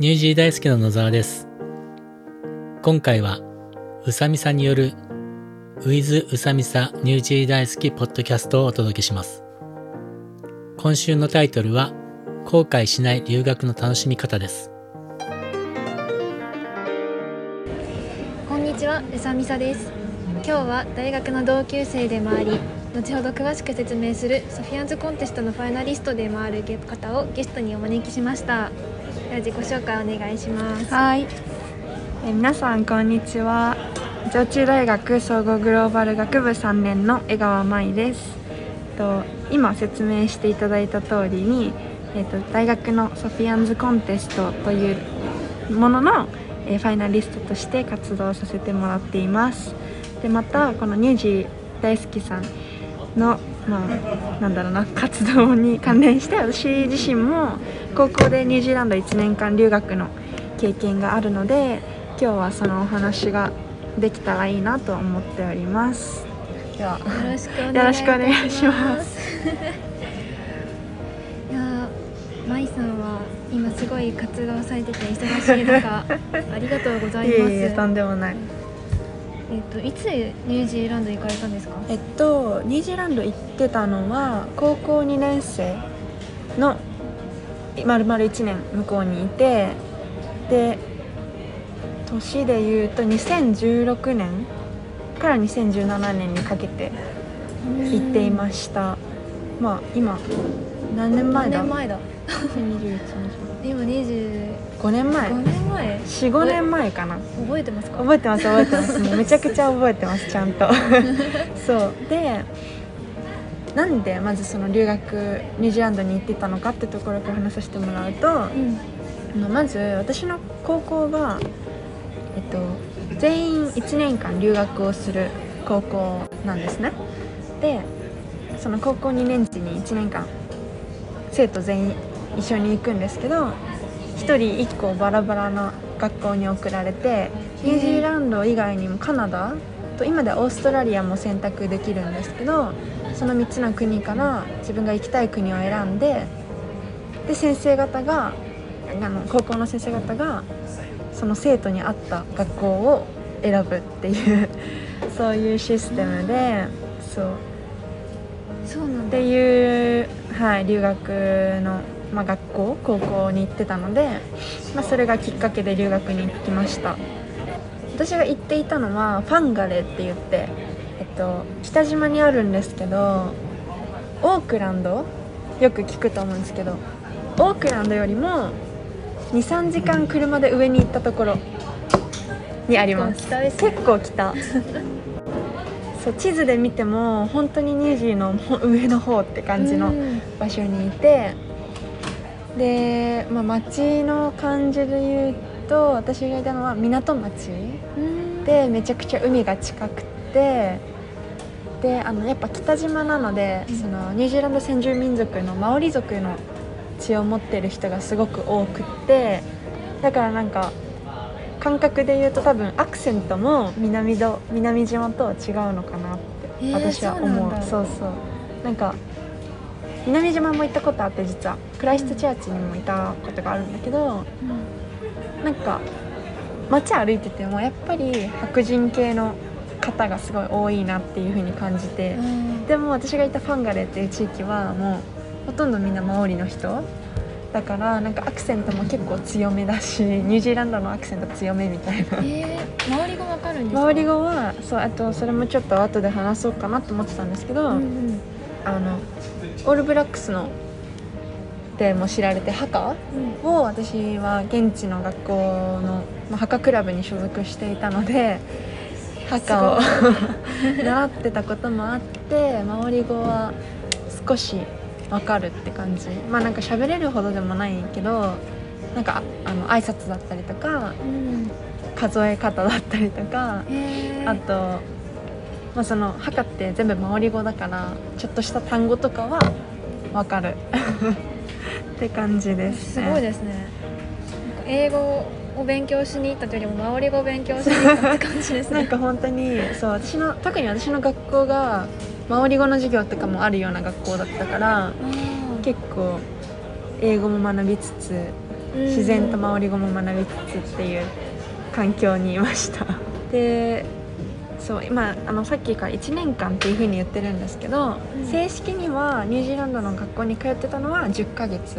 ニュージー大好きの野沢です。今回は、うさみさによる、ウィズうさみさニュージー大好きポッドキャストをお届けします。今週のタイトルは、後悔しない留学の楽しみ方です。こんにちは、うさみさです。今日は大学の同級生でもあり、後ほど詳しく説明するソフィアンズコンテストのファイナリストでもある方をゲストにお招きしました。では自己紹介お願いします。はい、え皆さんこんにちは。上智大学総合グローバル学部3年の江川舞です。と今説明していただいた通りに、えー、と大学のソフィアンズコンテストというものの、えファイナリストとして活動させてもらっています。でまたこのニュージー大好きさんのまあなんだろうな活動に関連して私自身も高校でニュージーランド1年間留学の経験があるので今日はそのお話ができたらいいなと思っておりますではよろしくお願いします いやー、まいさんは今すごい活動されてて忙しい中、ありがとうございます。とんでもないえっといつニュージーランド行かれたんですか？えっとニュージーランド行ってたのは高校2年生のまるまる1年向こうにいてで年で言うと2016年から2017年にかけて行っていました。まあ今何年前だ？何年前だ？2021今二十5年前。五年前？45年前かな。覚えてますか？覚えてます覚えてます。めちゃくちゃ覚えてますちゃんと。そう。でなんでまずその留学ニュージーランドに行ってたのかってところから話させてもらうと、うん。まず私の高校が、えっと、全員1年間留学をする高校なんですねでその高校2年時に1年間生徒全員一緒に行くんですけど1人1個バラバラな学校に送られてニュージーランド以外にもカナダと今ではオーストラリアも選択できるんですけどその3つの国から自分が行きたい国を選んでで先生方があの高校の先生方がその生徒に合った学校を選ぶっていう そういうシステムでそうそうなんだ。っていう、はい、留学の、まあ、学校高校に行ってたので、まあ、それがきっかけで留学に行きました私が行っていたのはファンガレって言って、と、北島にあるんですけどオークランド？よく聞くと思うんですけどオークランドよりも23時間車で上に行ったところにあります。結構北 そう地図で見ても本当にニュージーのほ上の方って感じのうん。場所にいてで、まあ、町の感じで言うと私がいたのは港町うん。でめちゃくちゃ海が近くてであのやっぱ北島なので、そのニュージーランド先住民族のマオリ族の血を持ってる人がすごく多くってだからなんか感覚で言うと多分アクセントも南ど南島とは違うのかなって私は思う,、そうなんだ。そうそう。なんか南島も行ったことあって実は。クライストチャーチにもいたことがあるんだけど、なんか街歩いててもやっぱり白人系の方がすごい多いなっていう風に感じてう、ん。でも私がいたファンガレっていう地域はもうほとんどみんなマオリの人だからなんかアクセントも結構強めだしニュージーランドのアクセント強めみたいな。えー、周りがわかるんですか？周り語はそうあとそれもちょっと後で話そうかなと思ってたんですけど、うんうん。あのオールブラックスのでも知られてハカ？うん。を私は現地の学校の、まあ、ハカクラブに所属していたのでハカを習ってたこともあってマオリ語は少しわかるって感じ。まあなんか喋れるほどでもないけどなんかああの挨拶だったりとかうん。数え方だったりとかあと、まあ、そのハカって全部マオリ語だからちょっとした単語とかはわかる。って感じです、すごいですね。英語を勉強しに行ったというよりもマオリ語を勉強しに行ったって感じですね。なんか本当にそう私の特に私の学校がマオリ語の授業とかもあるような学校だったから結構英語も学びつつうん。自然とマオリ語も学びつつっていう環境にいました。でそう今あのさっきから1年間っていうふうに言ってるんですけど、うん。正式にはニュージーランドの学校に通ってたのは10ヶ月。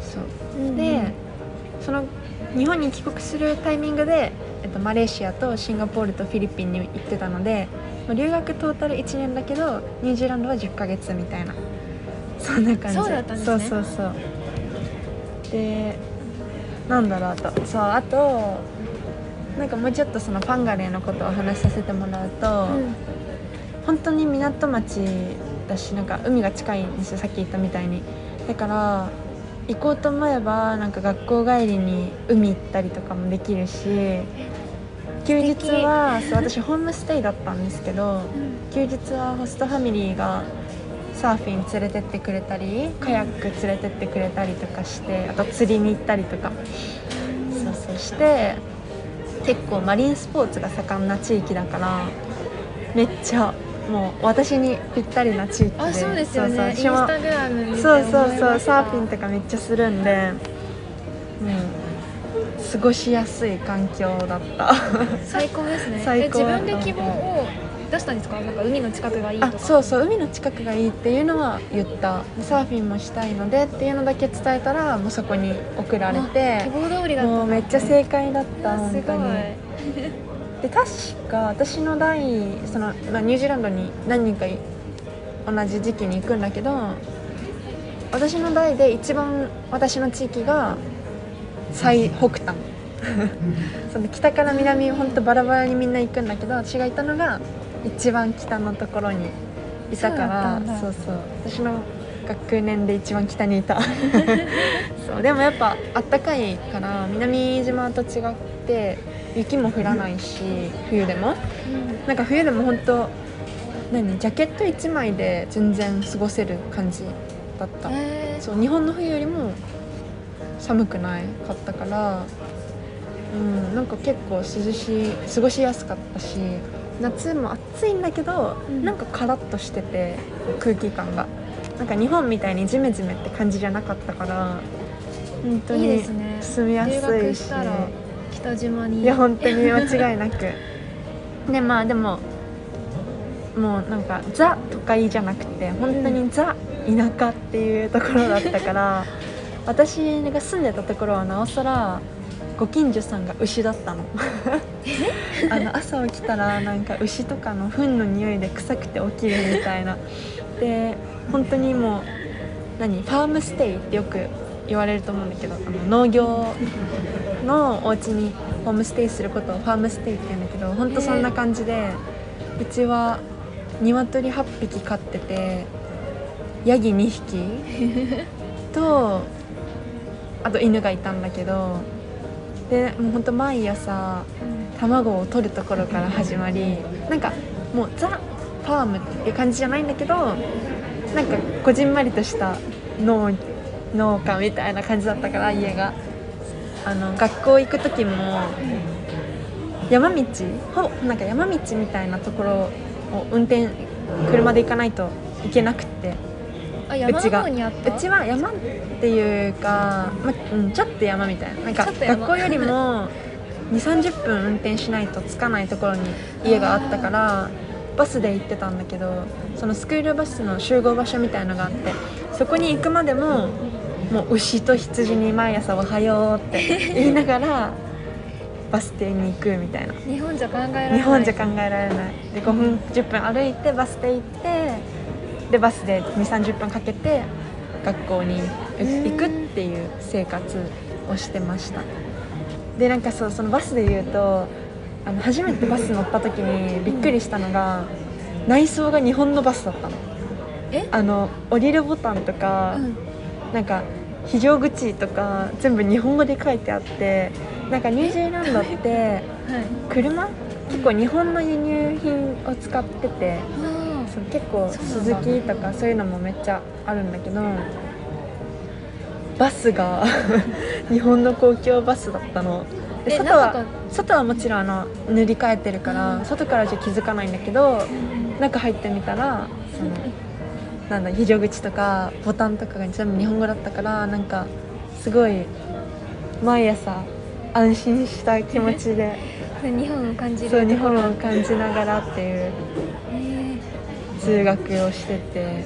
そう。で、その日本に帰国するタイミングで、えっと、マレーシアとシンガポールとフィリピンに行ってたので、まあ留学トータル1年だけどニュージーランドは10ヶ月みたいなそんな感じ。そうだったんですね。そうそうそう。でなんだろうあとそうあとなんかもうちょっとそのパンガレーのことをお話しさせてもらうと、うん。本当に港町だしなんか海が近いんですよさっき言ったみたいに。だから行こうと思えばなんか学校帰りに海行ったりとかもできるし休日はそう私ホームステイだったんですけど休日はホストファミリーがサーフィン連れてってくれたりカヤック連れてってくれたりとかしてあと釣りに行ったりとか。そうそうして結構マリンスポーツが盛んな地域だからめっちゃもう私にぴったりな地域であそうですよね。そうそうそうそうサーフィンとかめっちゃするんでもう過ごしやすい環境だった。最高ですね。最高え自分で希望を出したんですか？なんか海の近くがいいとか。あそうそう海の近くがいいっていうのは言った。サーフィンもしたいのでっていうのだけ伝えたらもうそこに送られて。希望通りだった。もうめっちゃ正解だっうたわすごい。本当にで確か私の代その、まあ、ニュージーランドに何人かい同じ時期に行くんだけど私の代で一番私の地域が最北端。その北から南本当バラバラにみんな行くんだけど私がいたのが一番北のところにいたからそうそう。私の学年で一番北にいた。そうでもやっぱあったかいから南島と違って雪も降らないし冬でも。なんか冬でも本当何ジャケット1枚で全然過ごせる感じだった。えー。そう日本の冬よりも寒くないかったから。うんなんか結構涼しい過ごしやすかったし夏も暑いんだけど、うん。なんかカラッとしてて空気感がなんか日本みたいにジメジメって感じじゃなかったから本当に住みやすいし。留学したら北島に。いや本当に間違いなく。でまあでももうなんかザ都会じゃなくて本当にザ田舎っていうところだったから 私が住んでたところはなおさらご近所さんが牛だったの。あの朝起きたらなんか牛とかの糞の匂いで臭くて起きるみたいなで本当にもう何？ファームステイってよく言われると思うんだけどあの農業のお家にホームステイすることをファームステイって言うんだけど本当そんな感じでうちは鶏8匹飼っててヤギ2匹とあと犬がいたんだけどでもうほんと毎朝卵を取るところから始まりなんかもうザ・ファームっていう感じじゃないんだけどなんかこじんまりとした農農家みたいな感じだったから家が。あの学校行く時も山道ほなんか山道みたいなところを運転車で行かないといけなくって。うちが。うちは山っていうか、まうん、ちょっと山みたいな。なんか学校よりも2 3 0分運転しないと着かないところに家があったからバスで行ってたんだけどそのスクールバスの集合場所みたいのがあってそこに行くまでももう牛と羊に毎朝「おはよう」って 言いながらバス停に行くみたいな。日本じゃ考えられない。日本じゃ考えられない。で5分10分歩いてバス停行ってでバスで2 3 0分かけて学校に行くっていう生活をしてました。でなんかそうそのバスで言うとあの初めてバス乗った時にびっくりしたのが内装が日本のバスだったの。え？あの降りるボタンとか、うん。なんか非常口とか全部日本語で書いてあってなんかニュージーランドってはい。車？結構日本の輸入品を使っててあそう結構スズキとかそういうのもめっちゃあるんだけどバスが 日本の公共バスだったのでえ外は外はもちろんあの塗り替えてるから、うん。外からじゃ気づかないんだけど中入ってみたらそのなんだ非常口とかボタンとかが全部日本語だったからなんかすごい毎朝安心した気持ちで 日本を感じるそう日本を感じながらっていうえ通学をしてて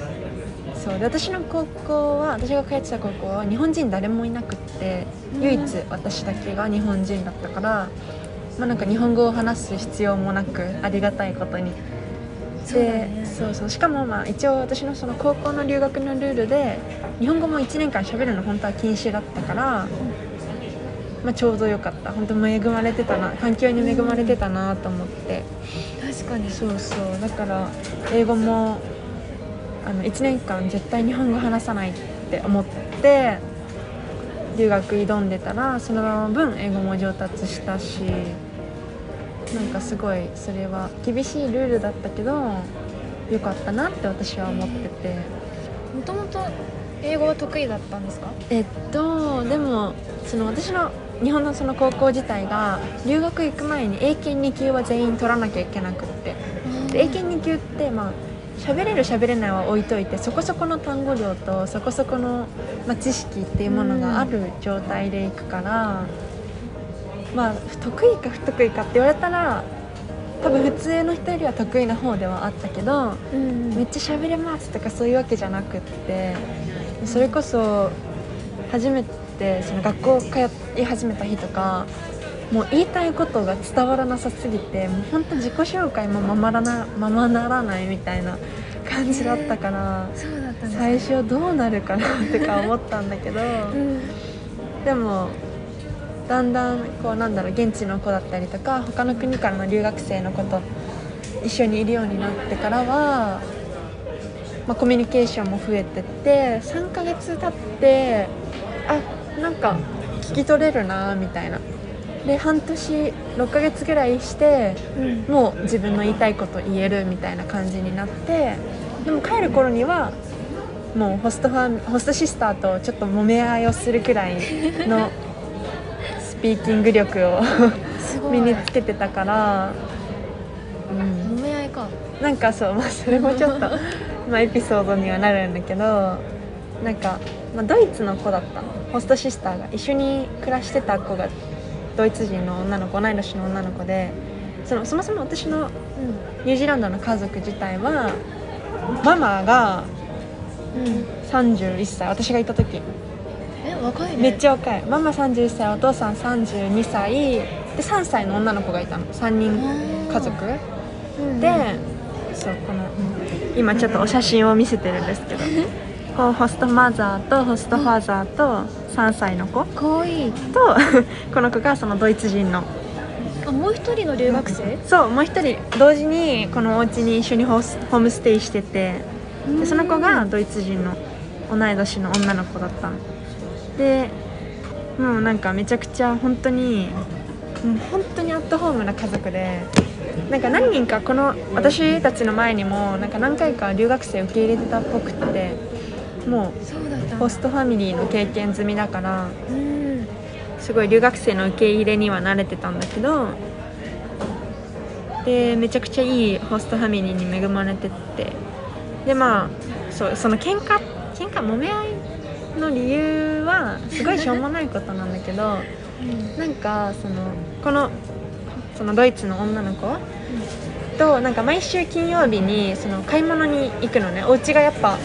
そう。で私の高校は私が通ってた高校は日本人誰もいなくってうん。唯一私だけが日本人だったから、まあ、なんか日本語を話す必要もなくありがたいことに。そうね。そうそう。しかもまあ一応私のその高校の留学のルールで日本語も1年間喋るの本当は禁止だったから、まあ、ちょうどよかった。本当恵まれてたな環境に恵まれてたなと思って、確かに。そうそう。だから英語もあの1年間絶対日本語話さないって思って留学挑んでたらその分英語も上達したしなんかすごいそれは厳しいルールだったけどよかったなって私は思ってて。もともと英語は得意だったんですか？えっとでもその私の日本のその高校自体が留学行く前に英検2級は全員取らなきゃいけなくって。で英検2級ってまあ喋れる喋れないは置いといてそこそこの単語量とそこそこの、まあ、知識っていうものがある状態でいくから、まあ得意か不得意かって言われたら多分普通の人よりは得意な方ではあったけどうん。めっちゃ喋れますとかそういうわけじゃなくってそれこそ初めてその学校通い始めた日とかもう言いたいことが伝わらなさすぎてもう本当自己紹介もままらなままならないみたいな感じだったからそうだったんです最初どうなるかなとか思ったんだけどうん。でもだんだんこうなんだろう現地の子だったりとか他の国からの留学生の子と一緒にいるようになってからは、まあ、コミュニケーションも増えてって3ヶ月経ってあなんか聞き取れるなみたいなで半年6ヶ月ぐらいしてうん。もう自分の言いたいこと言えるみたいな感じになってでも帰る頃にはもうホストファンホストシスターとちょっと揉め合いをするくらいの スピーキング力を身につけてたから、うん、揉め合いか。なんかそう、まあ、それもちょっと まあエピソードにはなるんだけどなんか、まあ、ドイツの子だったの。ホストシスターが一緒に暮らしてた子がドイツ人の女の子同い年の女の子でそのそもそも私のうんニュージーランドの家族自体はママがうん。31歳私がいた時。え若いね。めっちゃ若い。ママ31歳お父さん32歳で3歳の女の子がいたの。3人家族。うんでそうこの今ちょっとお写真を見せてるんですけど こうホストマザーとホストファーザーと3歳の子かわいい。とこの子がそのドイツ人の。あもう一人の留学生？そうもう一人同時にこのお家に一緒にホスホームステイしててでその子がドイツ人の同い年の女の子だったの。でもうなんかめちゃくちゃ本当にもう本当にアットホームな家族でなんか何人かこの私たちの前にもなんか何回か留学生受け入れてたっぽくってもそうホストファミリーの経験済みだからうん。すごい留学生の受け入れには慣れてたんだけどでめちゃくちゃいいホストファミリーに恵まれてって。でまあそうその喧嘩喧嘩揉め合いの理由はすごいしょうもないことなんだけどなんかそのこのそのドイツの女の子となんか毎週金曜日にその買い物に行くのね。お家がやっぱ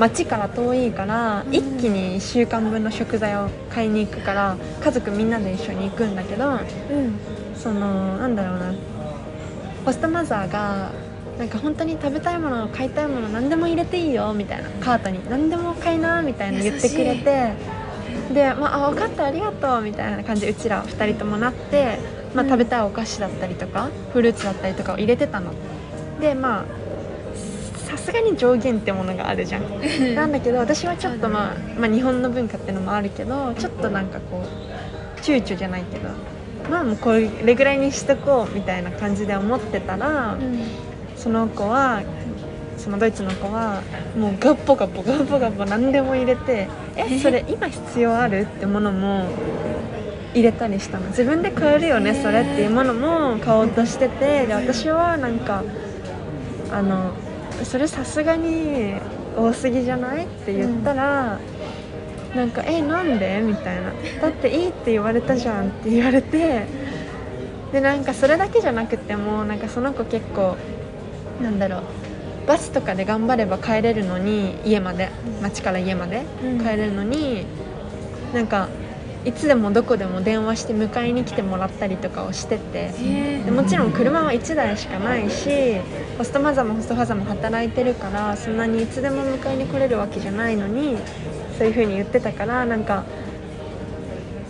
町から遠いから、うん。一気に1週間分の食材を買いに行くから家族みんなで一緒に行くんだけどうん。そのなんだろうな。ホストマザーがなんか本当に食べたいもの買いたいもの何でも入れていいよみたいな。カートに何でも買いなみたいな言ってくれてで、まあ、あ分かったありがとうみたいな感じ。でうちら2人ともなって、まあ、うん。食べたいお菓子だったりとか、フルーツだったりとかを入れてたの。でまあさすがに上限ってものがあるじゃん。なんだけど私はちょっと、まあ、まあ日本の文化ってのもあるけどちょっとなんかこう躊躇じゃないけどまあもうこれぐらいにしとこうみたいな感じで思ってたら、うん。その子はそのドイツの子はもうガッポガッポガッポガッポ何でも入れてえそれ今必要あるってものも入れたりしたの。自分で買えるよねそれっていうものも買おうとしててで私はなんかあのそれさすがに多すぎじゃない？って言ったら、なんか「えなんで?」みたいな「だっていいって言われたじゃん」って言われてでなんかそれだけじゃなくてもなんかその子結構なんだろう。バスとかで頑張れば帰れるのに家まで。町から家までうん帰れるのに、なんかいつでもどこでも電話して迎えに来てもらったりとかをしててへでもちろん車は1台しかないしホストマザーもホストファザーも働いてるからそんなにいつでも迎えに来れるわけじゃないのにそういう風に言ってたからなんか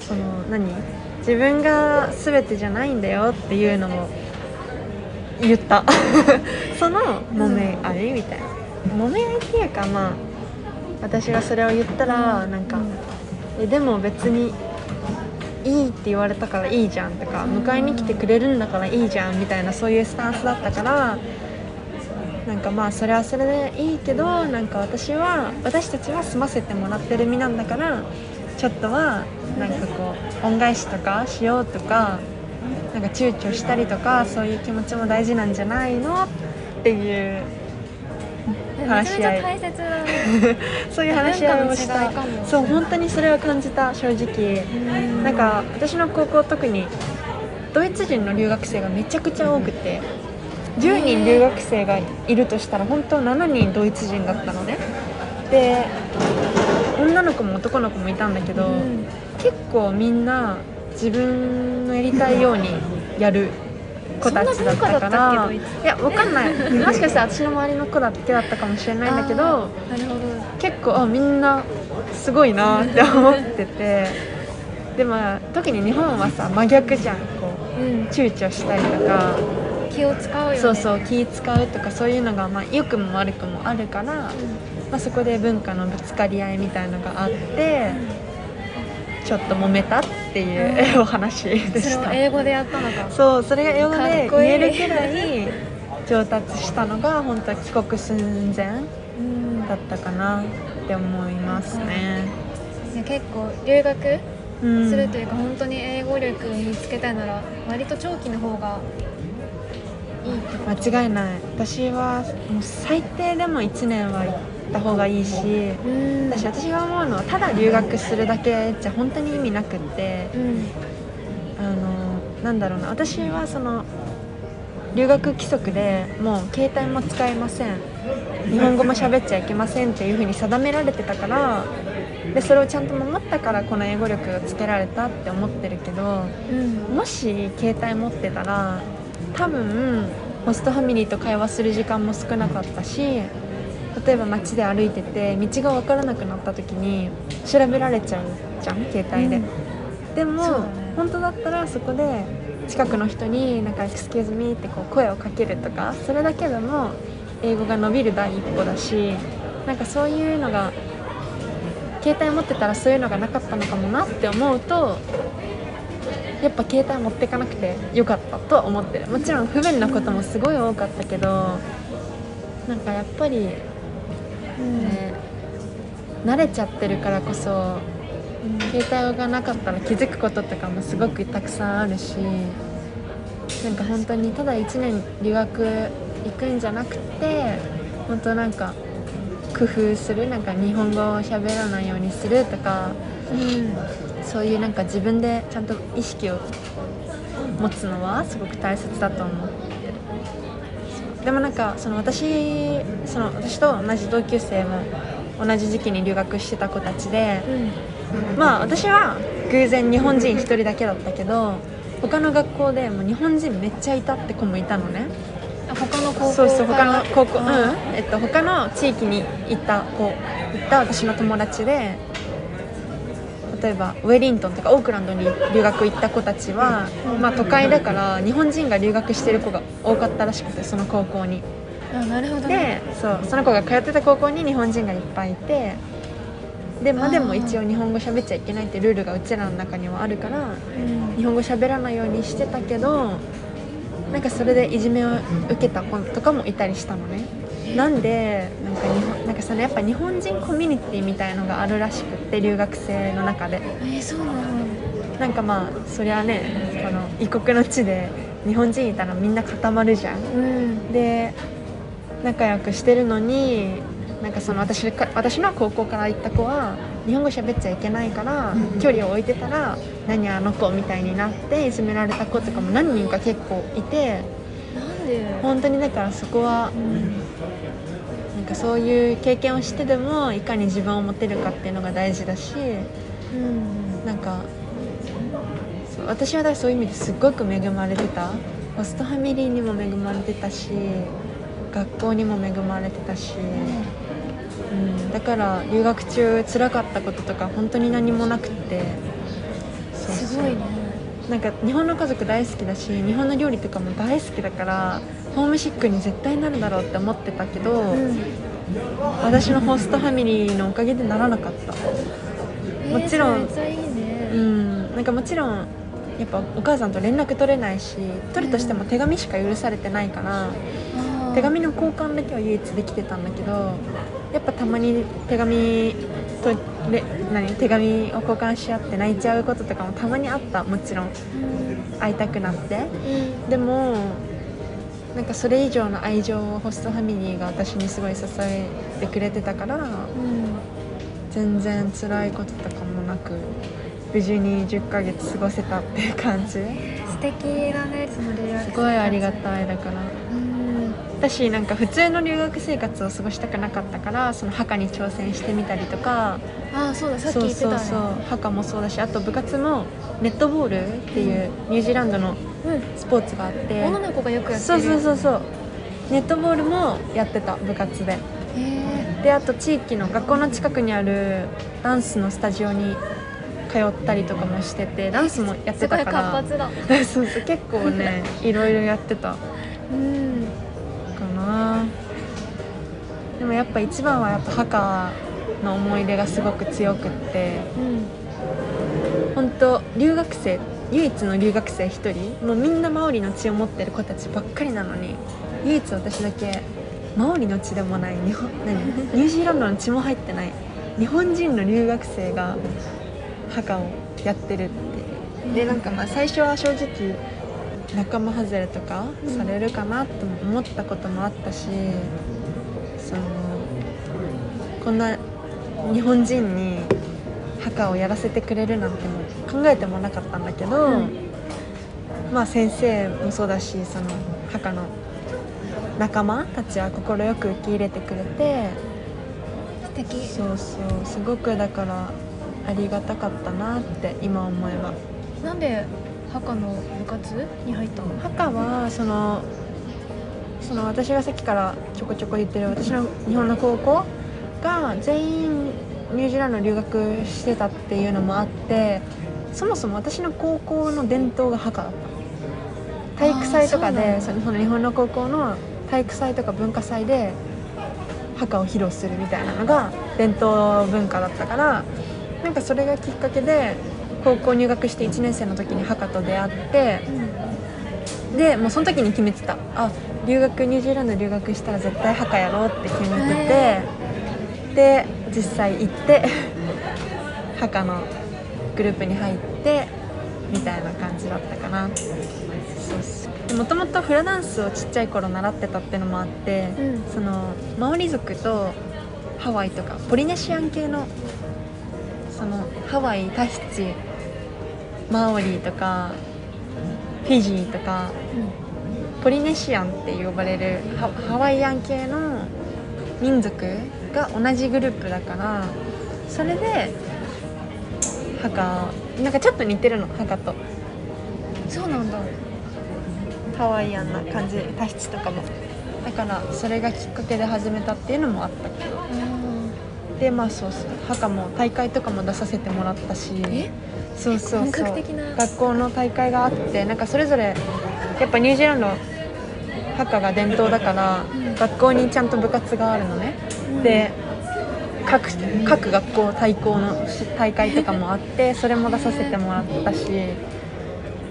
その何？自分が全てじゃないんだよっていうのも言った。その揉め合いみたいな。揉め合いっていうかまあ私がそれを言ったらなんかえでも別にいいって言われたからいいじゃんとか迎えに来てくれるんだからいいじゃんみたいなそういうスタンスだったからなんかまあそれはそれでいいけどなんか私は私たちは済ませてもらってる身なんだからちょっとはなんかこう恩返しとかしようとかなんか躊躇したりとかそういう気持ちも大事なんじゃないのっていうめちゃめちゃ大切だねそういう話し合いをした。そう本当にそれは感じた正直。なんか私の高校特にドイツ人の留学生がめちゃくちゃ多くて。10人留学生がいるとしたら本当7人ドイツ人だったのね。で女の子も男の子もいたんだけど、うん。結構みんな自分のやりたいようにやる子たちだったからいやわかんない。もしかしたら私の周りの子だけだったかもしれないんだけど結構あみんなすごいなって思ってて。でも特に日本はさ真逆じゃん。こど、うん。う、躊躇したりとか。気を使うよね。そうそう気使うとかそういうのが、まあ、良くも悪くもあるから、まあ、そこで文化のぶつかり合いみたいのがあってちょっと揉めたっていうお話でした。を英語でやったのか。そうそれが英語で言えるくらい上達したのが本当帰国寸前うん。だったかなって思いますね。いや結構留学うん。するというか、本当に英語力を見つけたいなら割と長期の方がいいって間違いない。私はもう最低でも1年は行った方がいいしうん。私私が思うのはただ留学するだけじゃ本当に意味なくってうん。あのなんだろうな私はその留学規則でもう携帯も使えません。日本語も喋っちゃいけませんっていう風に定められてたからでそれをちゃんと守ったからこの英語力がつけられたって思ってるけどうん。もし携帯持ってたら多分ホストファミリーと会話する時間も少なかったし例えば街で歩いてて道が分からなくなった時に調べられちゃうじゃん携帯で、うん。でも、ね。本当だったらそこで近くの人になんか「Excuse me」ってこう声をかけるとかそれだけでも英語が伸びる第一歩だしなんかそういうのが携帯持ってたらそういうのがなかったのかもなって思うとやっぱ携帯持ってかなくてよかったとは思ってる。もちろん不便なこともすごい多かったけどなんかやっぱり、ね、慣れちゃってるからこそ携帯がなかったら気づくこととかもすごくたくさんあるしなんか本当にただ1年留学行くんじゃなくて本当なんか工夫するなんか日本語を喋らないようにするとかうん。そういうなんか自分でちゃんと意識を持つのはすごく大切だと思っでもなんかその私その私と同じ同級生も同じ時期に留学してた子たちでうん。まあ私は偶然日本人1人だけだったけど他の学校でもう日本人めっちゃいたって子もいたのね。あ他の高校そうそう他の高校うん。あえっと他の地域に行った子行った私の友達で例えばウェリントンとかオークランドに留学行った子たちは、まあ、都会だから日本人が留学してる子が多かったらしくてその高校に。あなるほどね。でそうその子が通ってた高校に日本人がいっぱいいてで,、まあ、でも一応日本語喋っちゃいけないってルールがうちらの中にはあるからうん。日本語喋らないようにしてたけどなんかそれでいじめを受けた子とかもいたりしたのねなんでなんか日本なんかそのやっぱ日本人コミュニティみたいのがあるらしくって留学生の中で。えーそうなの。なんかまあそりゃねこの異国の地で日本人いたらみんな固まるじゃん。うん。で仲良くしてるのになんかその私か私の高校から行った子は日本語喋っちゃいけないから距離を置いてたら何あの子みたいになっていじめられた子とかも何人か結構いて。なんで？本当にだからそこはなんかそういう経験をしてでもいかに自分を持てるかっていうのが大事だしうん。なんかそう私はだからそういう意味ですごく恵まれてた。ホストファミリーにも恵まれてたし学校にも恵まれてたし、うん、だから留学中辛かったこととか本当に何もなくって。すごいねなんか日本の家族大好きだし日本の料理とかも大好きだからホームシックに絶対なるだろうって思ってたけど、うん。私のホストファミリーのおかげでならなかった。もちろんえーそれめっちゃいいね。うん。なんかもちろんやっぱお母さんと連絡取れないし取るとしても手紙しか許されてないから、手紙の交換だけは唯一できてたんだけどやっぱたまに手紙とれ何手紙を交換し合って泣いちゃうこととかもたまにあったもちろん。うん会いたくなって。うん。でもなんかそれ以上の愛情をホストファミリーが私にすごい支えてくれてたからうん。全然辛いこととかもなく無事に10ヶ月過ごせたっていう感じ。素敵だねそのすごいありがたいだから。うん私なんか普通の留学生活を過ごしたくなかったからその墓に挑戦してみたりとか。ああそうださっきそう言ってたね。そうそう墓もそうだしあと部活もネットボールっていうニュージーランドのうん。スポーツがあって。女の子がよくやってそうるそうそうそう。ネットボールもやってた部活で。へであと地域の学校の近くにあるダンスのスタジオに通ったりとかもしててダンスもやってたから。活発だ。そうそう結構ね いろいろやってた。かうんでもやっぱ一番はやっぱ墓の思い出がすごく強くってうん。本当留学生唯一の留学生1人もうみんなマオリの血を持ってる子たちばっかりなのに唯一私だけマオリの血でもない日本何？ニュージーランドの血も入ってない日本人の留学生が墓をやってるってでなんかまあ最初は正直仲間外れとかうんされるかなと思ったこともあったし、そのこんな日本人に墓をやらせてくれるなんてもう考えてもなかったんだけど、うん。まあ先生もそうだしその墓の仲間たちは快く受け入れてくれて素敵。そうそうすごくだからありがたかったなって今思えば。なんで墓の部活に入ったの？墓はそのその私がさっきからちょこちょこ言ってる私の日本の高校が全員ニュージーランド留学してたっていうのもあってそもそも私の高校の伝統が墓だった。体育祭とかでそのその日本の高校の体育祭とか文化祭で墓を披露するみたいなのが伝統文化だったからなんかそれがきっかけで高校入学して1年生の時に墓と出会ってでもうその時に決めてた。あ留学ニュージーランド留学したら絶対墓やろうって決めててで実際行って 墓のグループに入ってみたいな感じだったかな。もともとフラダンスをちっちゃい頃習ってたってのもあって、うん。そのマオリ族とハワイとかポリネシアン系のそのハワイタヒチマオリとかフィジーとかポリネシアンって呼ばれるハハワイアン系の民族が同じグループだからそれで墓なんかちょっと似てるの墓と。そうなんだ。ハワイアンな感じタヒチとかも。だからそれがきっかけで始めたっていうのもあったけど。でまあそうそう墓も大会とかも出させてもらったし。え？そうそうそう。本格的な。学校の大会があってなんかそれぞれやっぱニュージーランド墓が伝統だから、うん。学校にちゃんと部活があるのね、で各各学校対抗のし大会とかもあってそれも出させてもらったし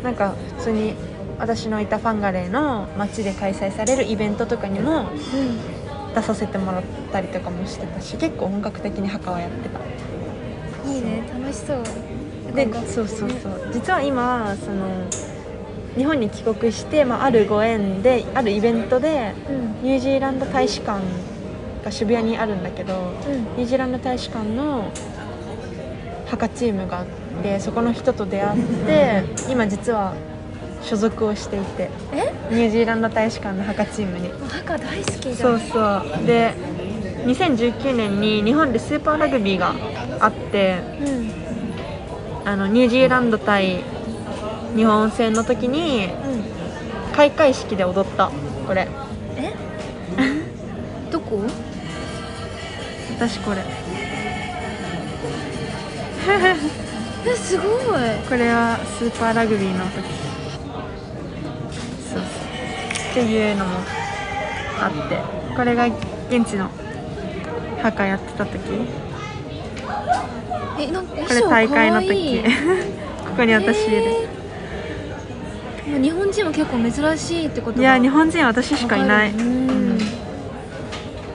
なんか普通に私のいたファンガレーの街で開催されるイベントとかにもうん。出させてもらったりとかもしてたし結構本格的に墓はやってた。いいね。楽しそう。でそうそうそう。実は今その日本に帰国して、まあ、あるご縁であるイベントでうん。ニュージーランド大使館がが渋谷にあるんだけどニュージーランド大使館の墓チームがあってそこの人と出会って今実は所属をしていてえ？ニュージーランド大使館の墓チームに。墓大好きじゃん。そうそう。で2019年に日本でスーパーラグビーがあってうん。あのニュージーランド対日本戦の時にうん。開会式で踊ったこれ。え？どこ？私これ。えすごい。これはスーパーラグビーの時。そう。そうっていうのもあって。これが現地の墓やってた時。こえなんかれ大会の時。ここに私いる、えー日本人も結構珍しいってこといや日本人は私しかいない、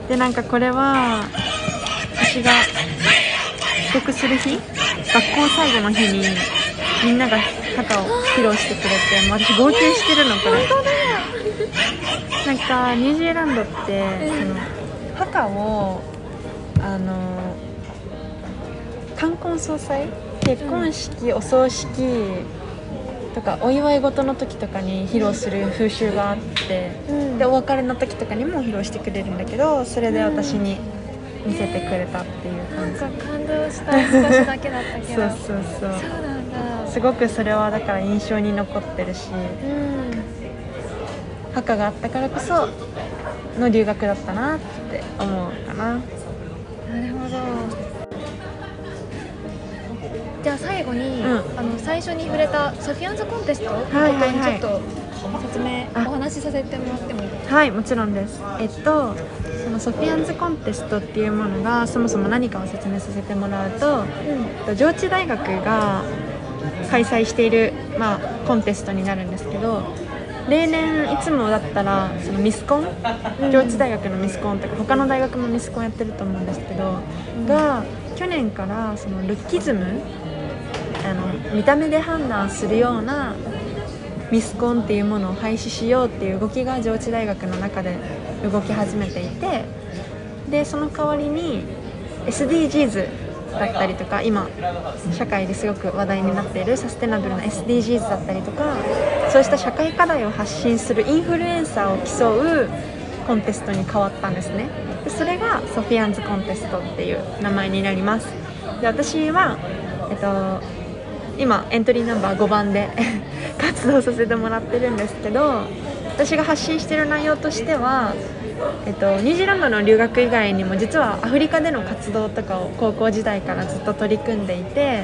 でなんかこれは私が帰国する日？学校最後の日にみんなが墓を披露してくれてもう私号泣してるのこれ。なんかニュージーランドってその墓をあの冠婚葬祭？結婚式、お葬式とかお祝い事の時とかに披露する風習があって、うん。でお別れの時とかにも披露してくれるんだけどそれで私に見せてくれたっていうなん感じ、か感動した少しだけだったけど。そうそうそう。そうなんだ。すごくそれはだから印象に残ってるしうん。墓があったからこその留学だったなって思うかな。なるほどじゃあ最後に、うん。あの最初に触れたソフィアンズコンテストのこにちょっと説明、あお話しさせてもらってもいいですか？はいもちろんです。えっとそのソフィアンズコンテストっていうものがそもそも何かを説明させてもらうとえっと上智大学が開催している、まあ、コンテストになるんですけど例年いつもだったらそのミスコン？上智大学のミスコンとか他の大学もミスコンやってると思うんですけど、が去年からそのルッキズム見た目で判断するようなミスコンっていうものを廃止しようっていう動きが上智大学の中で動き始めていてでその代わりに SDGs だったりとか今社会ですごく話題になっているサステナブルな SDGs だったりとかそうした社会課題を発信するインフルエンサーを競うコンテストに変わったんですね。でそれがソフィアンズコンテストっていう名前になります。で私は、えっと、今エントリーナンバー5番で 活動させてもらってるんですけど私が発信してる内容としては、えっと、ニュージーランドの留学以外にも実はアフリカでの活動とかを高校時代からずっと取り組んでいて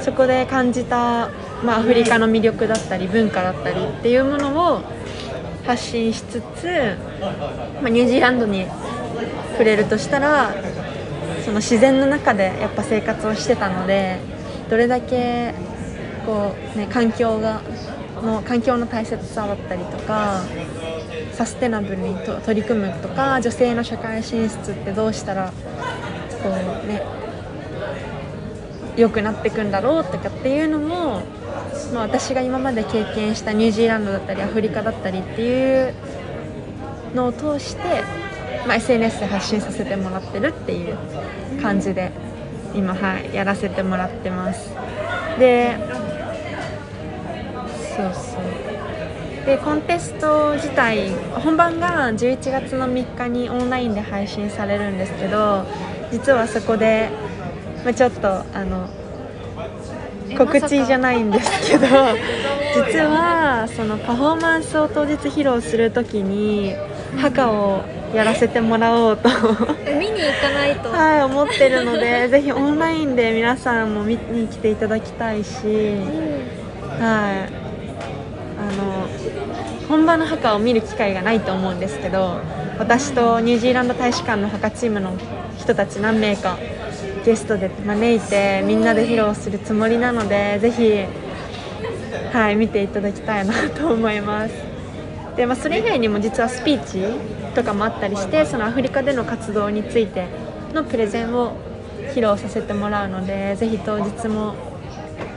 そこで感じた、まあ、アフリカの魅力だったり文化だったりっていうものを発信しつつ、まあ、ニュージーランドに触れるとしたらその自然の中でやっぱ生活をしてたのでどれだけこう、ね、環境がの環境の大切さだったりとかサステナブルにと取り組むとか女性の社会進出ってどうしたらこうね良くなっていくんだろうとかっていうのも、まあ、私が今まで経験したニュージーランドだったりアフリカだったりっていうのを通して、まあ、SNS で発信させてもらってるっていう感じで。今はいやらせてもらってます。でそうそう。でコンテスト自体本番が11月の3日にオンラインで配信されるんですけど実はそこで、まあ、ちょっとあのえ告知じゃまないんですけど 実はそのパフォーマンスを当日披露する時に墓をやらせてもらおうと。見に行かないと、はい思ってるので ぜひオンラインで皆さんも見に来ていただきたいしうん。はい。あの本場の墓を見る機会がないと思うんですけど私とニュージーランド大使館の墓チームの人たち何名かゲストで招いてみんなで披露するつもりなのでぜひ、はい、見ていただきたいなと思いますで、まあ、それ以外にも実はスピーチとかもあったりしてそのアフリカでの活動についてのプレゼンを披露させてもらうのでぜひ当日も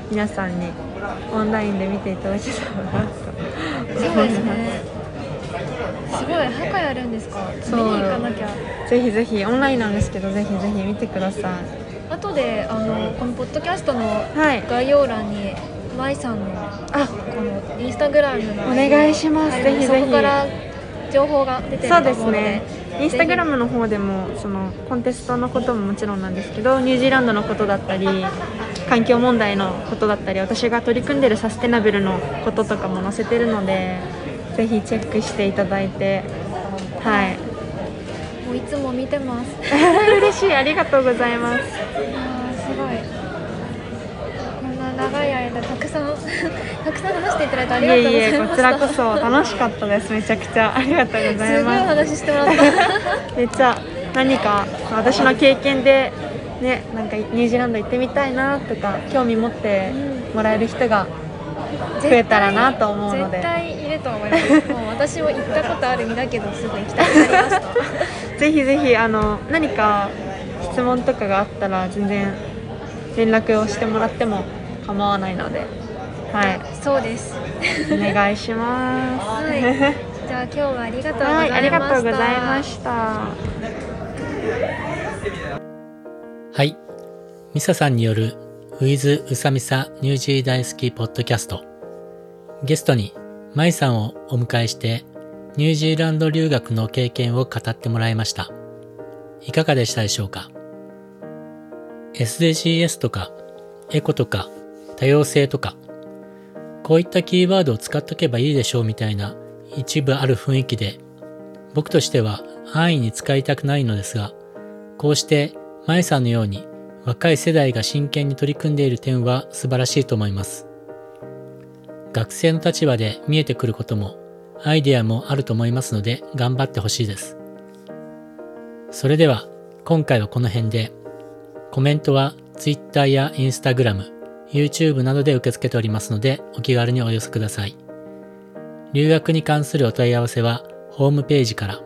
皆さんにオンラインで見ていただけたらなとそうですね。すごい墓やるんですか？見に行かなきゃ。ぜひぜひオンラインなんですけどぜひぜひ見てください。後であのこのポッドキャストのはい。概要欄に舞さんのあこのインスタグラムのお願いします。はいぜひぜひ。そこから情報が出てると思うのですね。インスタグラムの方でもそのコンテストのことももちろんなんですけどニュージーランドのことだったり環境問題のことだったり私が取り組んでるサステナブルのこととかも載せてるのでぜひチェックしていただいて。はい。もういつも見てます。嬉しい。ありがとうございます長い間たくさん たくさん話していただいてありいがとうございました。こちらこそ楽しかったです。めちゃくちゃありがとうございす。ごいます話してもらった。めっちゃ何か私の経験でねなんかニュージーランド行ってみたいなとか興味持ってもらえる人が増えたらなと思うので。絶対いると思います。もう私も行ったことある身だけどすごい行きたくなりました。ぜひぜひあの何か質問とかがあったら全然連絡をしてもらっても構わないのではいそうですお願いしまはいじゃあ今日はありがとうごすはいありざいましたがとうございましたはい。ミサさんによるウィズ・ウサミサ・ニュージー大好きポッドキャスト。ゲストにマイさんをお迎えしてニュージーランド留学の経験を語ってもらいました。いかがでしたでしょうか ?SDGs とかエコとか多様性とかこういったキーワードを使っとけばいいでしょうみたいな一部ある雰囲気で僕としては安易に使いたくないのですがこうして舞さんのように若い世代が真剣に取り組んでいる点は素晴らしいと思います。学生の立場で見えてくることもアイデアもあると思いますので頑張ってほしいです。それでは今回はこの辺でコメントは Twitter や Instagram、YouTube などで受け付けておりますのでお気軽にお寄せください。留学に関するお問い合わせはホームページから。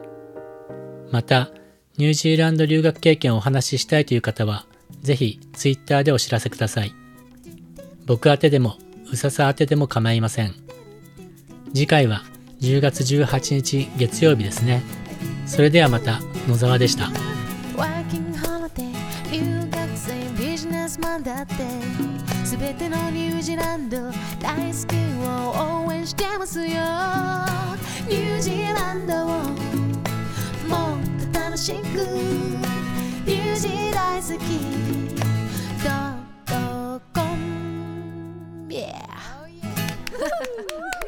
また、ニュージーランド留学経験をお話ししたいという方は、ぜひ Twitter でお知らせください。僕宛てでも、うささ宛てでも構いません。次回は10月18日月曜日ですね。それではまた野沢でした。留学生ビジネスマンだってすべてのニュージーランド大好きを応援してますよ。ニュージーランドをもっと楽しくニュージー大好きドットコム。Yeah!